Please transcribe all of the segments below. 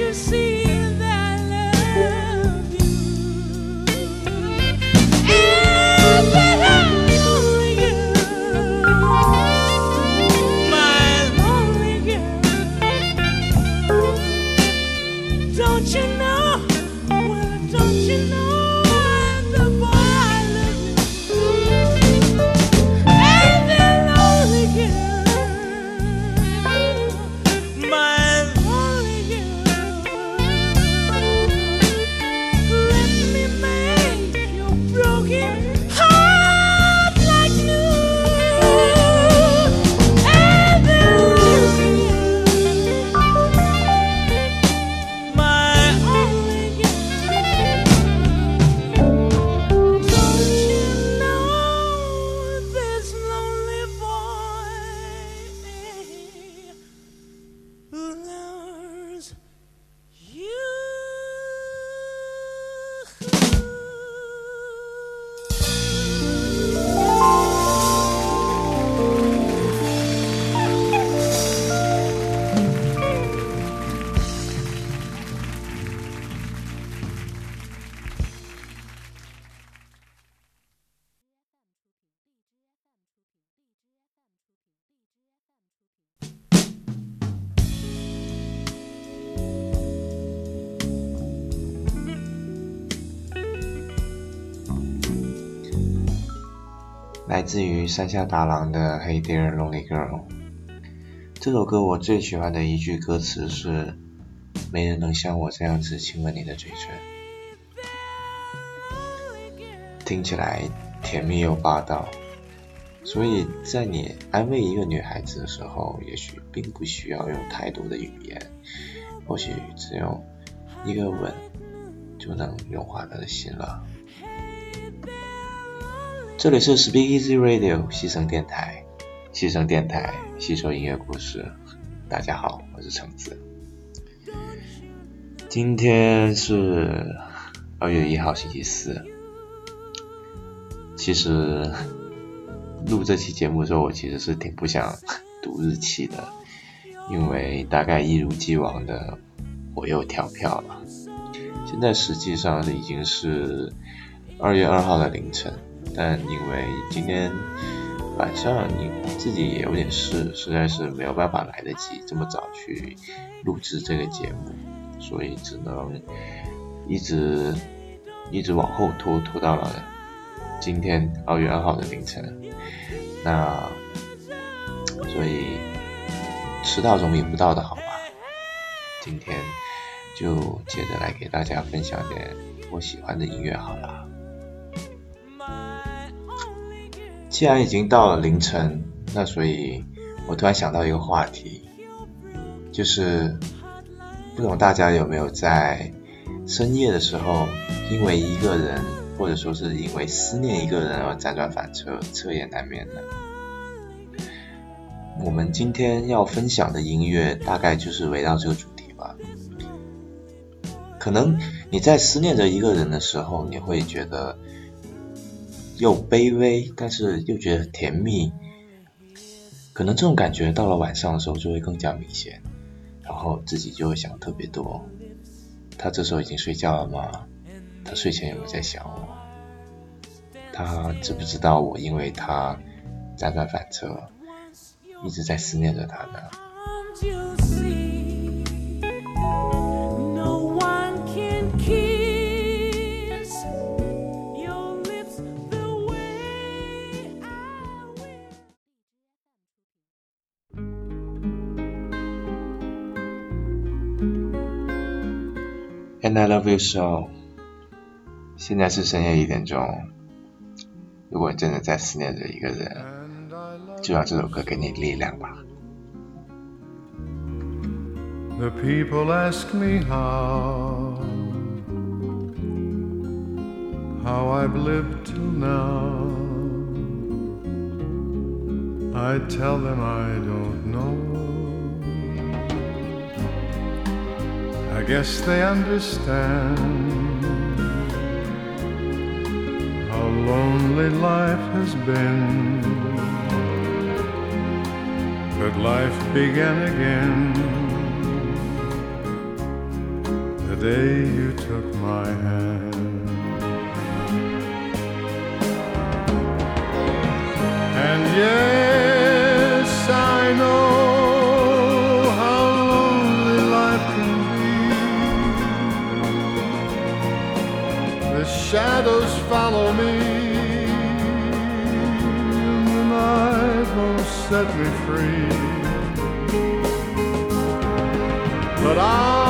you see? 来自于山下达郎的《Hey There Lonely Girl》这首歌，我最喜欢的一句歌词是：“没人能像我这样子亲吻你的嘴唇。”听起来甜蜜又霸道。所以在你安慰一个女孩子的时候，也许并不需要用太多的语言，或许只用一个吻就能融化她的心了。这里是 Speak Easy Radio 西城电台，西城电台，吸收音乐故事。大家好，我是橙子。今天是二月一号，星期四。其实录这期节目的时候，我其实是挺不想读日期的，因为大概一如既往的，我又跳票了。现在实际上已经是二月二号的凌晨。但因为今天晚上你自己也有点事，实在是没有办法来得及这么早去录制这个节目，所以只能一直一直往后拖，拖到了今天二月二号的凌晨。那所以迟到总比不到的好吧？今天就接着来给大家分享点我喜欢的音乐好了。既然已经到了凌晨，那所以，我突然想到一个话题，就是，不懂大家有没有在深夜的时候，因为一个人，或者说是因为思念一个人而辗转反侧、彻夜难眠的？我们今天要分享的音乐，大概就是围绕这个主题吧。可能你在思念着一个人的时候，你会觉得。又卑微，但是又觉得甜蜜，可能这种感觉到了晚上的时候就会更加明显，然后自己就会想特别多。他这时候已经睡觉了吗？他睡前有没有在想我？他知不知道我因为他辗转反侧，一直在思念着他呢？And I love you so。现在是深夜一点钟。如果真的在思念着一个人，就让这首歌给你力量吧。The people ask me how how I've lived till now. I tell them I don't know. I guess they understand how lonely life has been. But life began again the day you took my hand. And yeah. shadows follow me. The night won't set me free. But I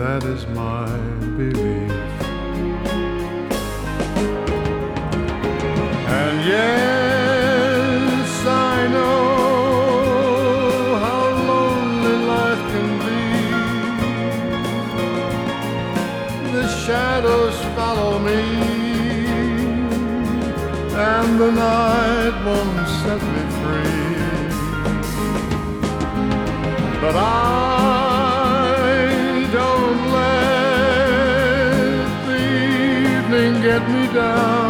that is my belief. And yes, I know how lonely life can be. The shadows follow me, and the night won't set me free. But I get me down.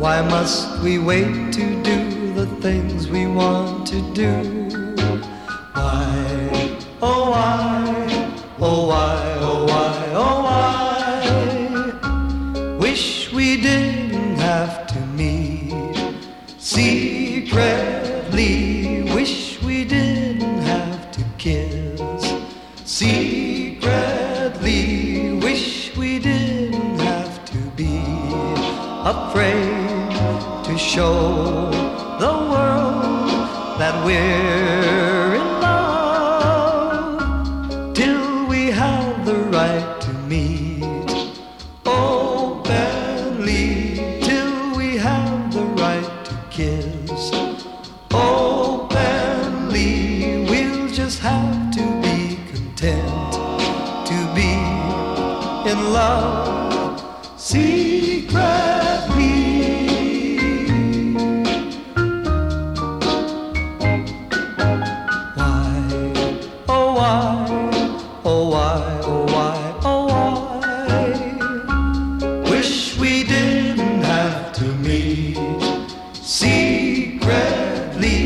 Why must we wait to do the things we want to do? we're we secretly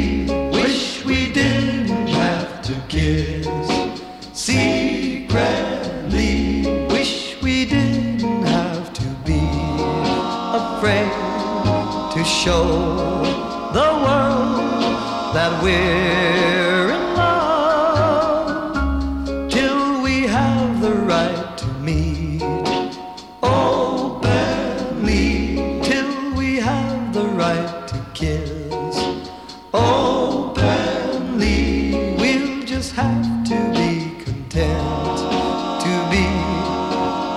wish we didn't have to kiss. Secretly wish we didn't have to be afraid to show the world that we're.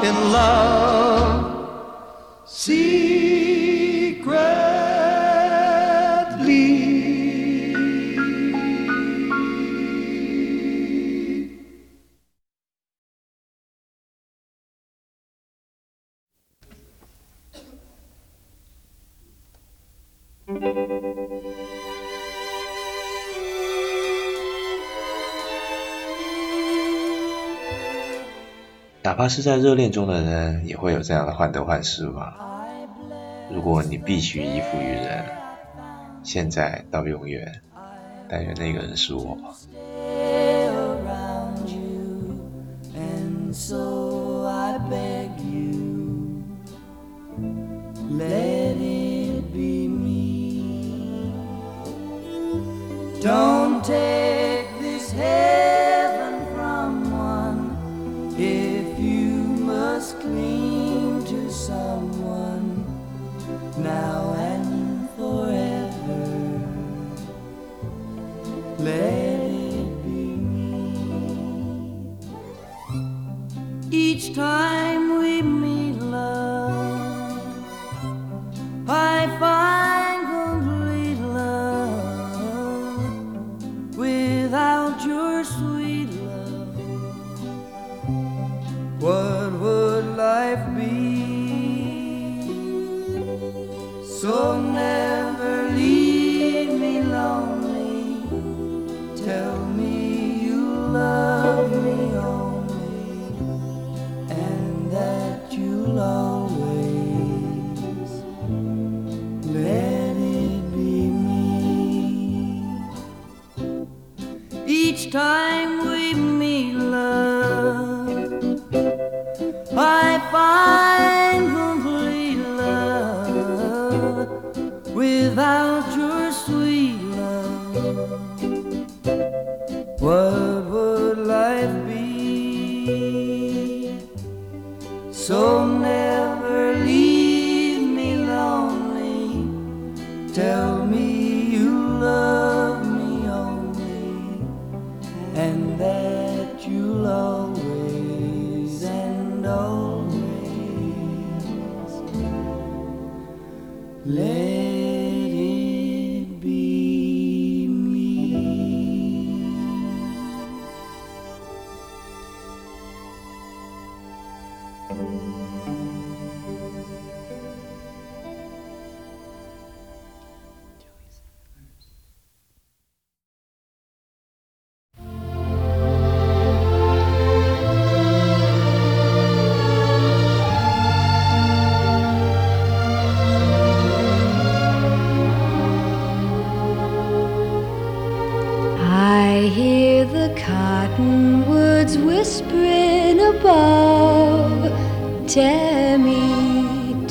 in love. See. 是在热恋中的人也会有这样的患得患失吧。如果你必须依附于人，现在到永远，但愿那个人是我。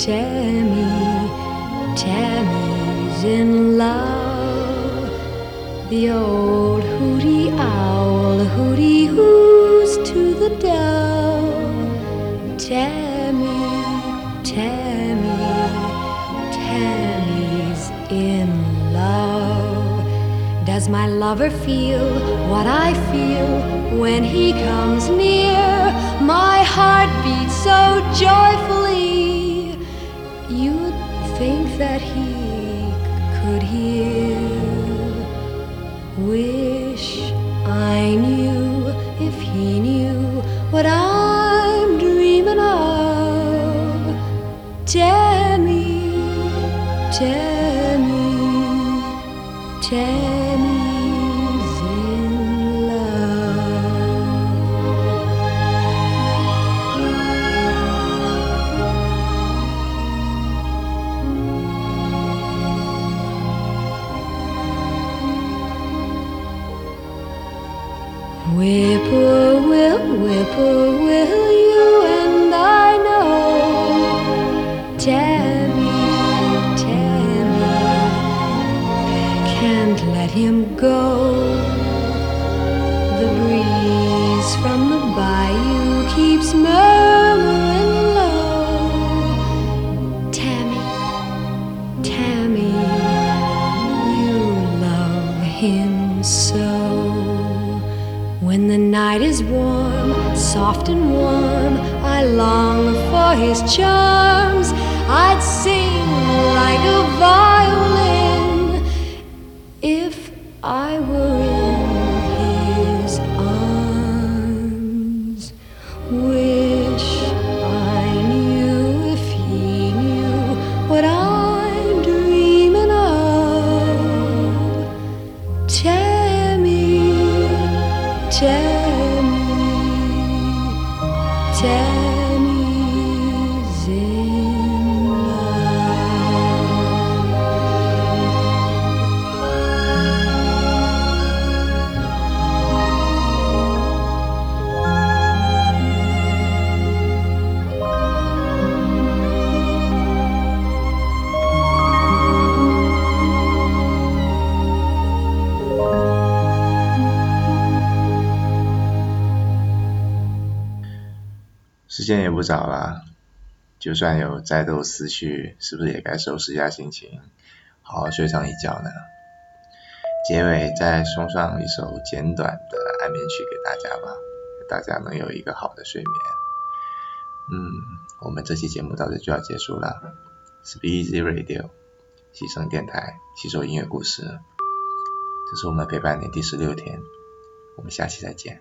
Tammy, Tammy, Tammy's in love. The old hooty owl hooty hoos to the dove. Tammy, Tammy, Tammy's in love. Does my lover feel what I feel when he comes near? My heart beats so joyfully think that he could hear with him go. The breeze from the bayou keeps murmuring low. Tammy, Tammy, you love him so. When the night is warm, soft and warm, I long for his charms. I'd sing like a violin. 时间也不早了，就算有再多思绪，是不是也该收拾一下心情，好好睡上一觉呢？结尾再送上一首简短的安眠曲给大家吧，大家能有一个好的睡眠。嗯，我们这期节目到这就要结束了 s p e e d y Radio 西声电台，吸收音乐故事，这是我们陪伴你第十六天，我们下期再见。